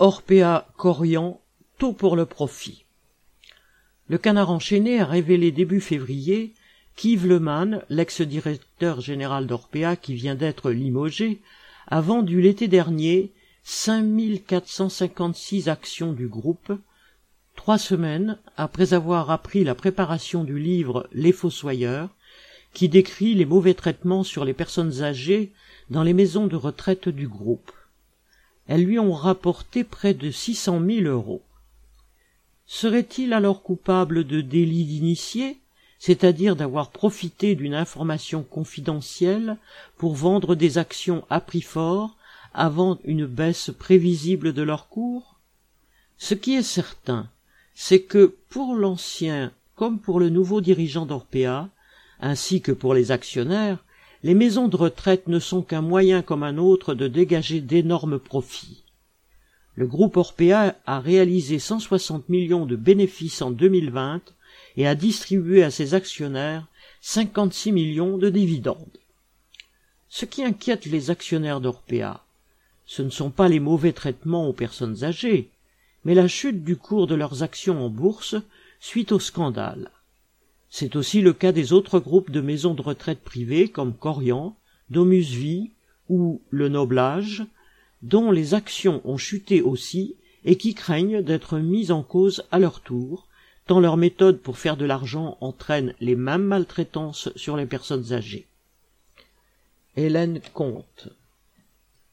Orpea Corian, tout pour le profit. Le canard enchaîné a révélé début février qu'Yves Leman, l'ex-directeur général d'Orpea qui vient d'être limogé, a vendu l'été dernier 5456 actions du groupe, trois semaines après avoir appris la préparation du livre Les Fossoyeurs, qui décrit les mauvais traitements sur les personnes âgées dans les maisons de retraite du groupe elles lui ont rapporté près de six cent mille euros. Serait-il alors coupable de délit d'initié, c'est-à-dire d'avoir profité d'une information confidentielle pour vendre des actions à prix fort avant une baisse prévisible de leur cours? Ce qui est certain, c'est que pour l'ancien comme pour le nouveau dirigeant d'Orpea, ainsi que pour les actionnaires, les maisons de retraite ne sont qu'un moyen comme un autre de dégager d'énormes profits. Le groupe Orpea a réalisé 160 millions de bénéfices en 2020 et a distribué à ses actionnaires 56 millions de dividendes. Ce qui inquiète les actionnaires d'Orpea, ce ne sont pas les mauvais traitements aux personnes âgées, mais la chute du cours de leurs actions en bourse suite au scandale. C'est aussi le cas des autres groupes de maisons de retraite privées comme Corian, Domus Vie ou Le Noblage, dont les actions ont chuté aussi et qui craignent d'être mises en cause à leur tour, tant leur méthode pour faire de l'argent entraîne les mêmes maltraitances sur les personnes âgées. Hélène Comte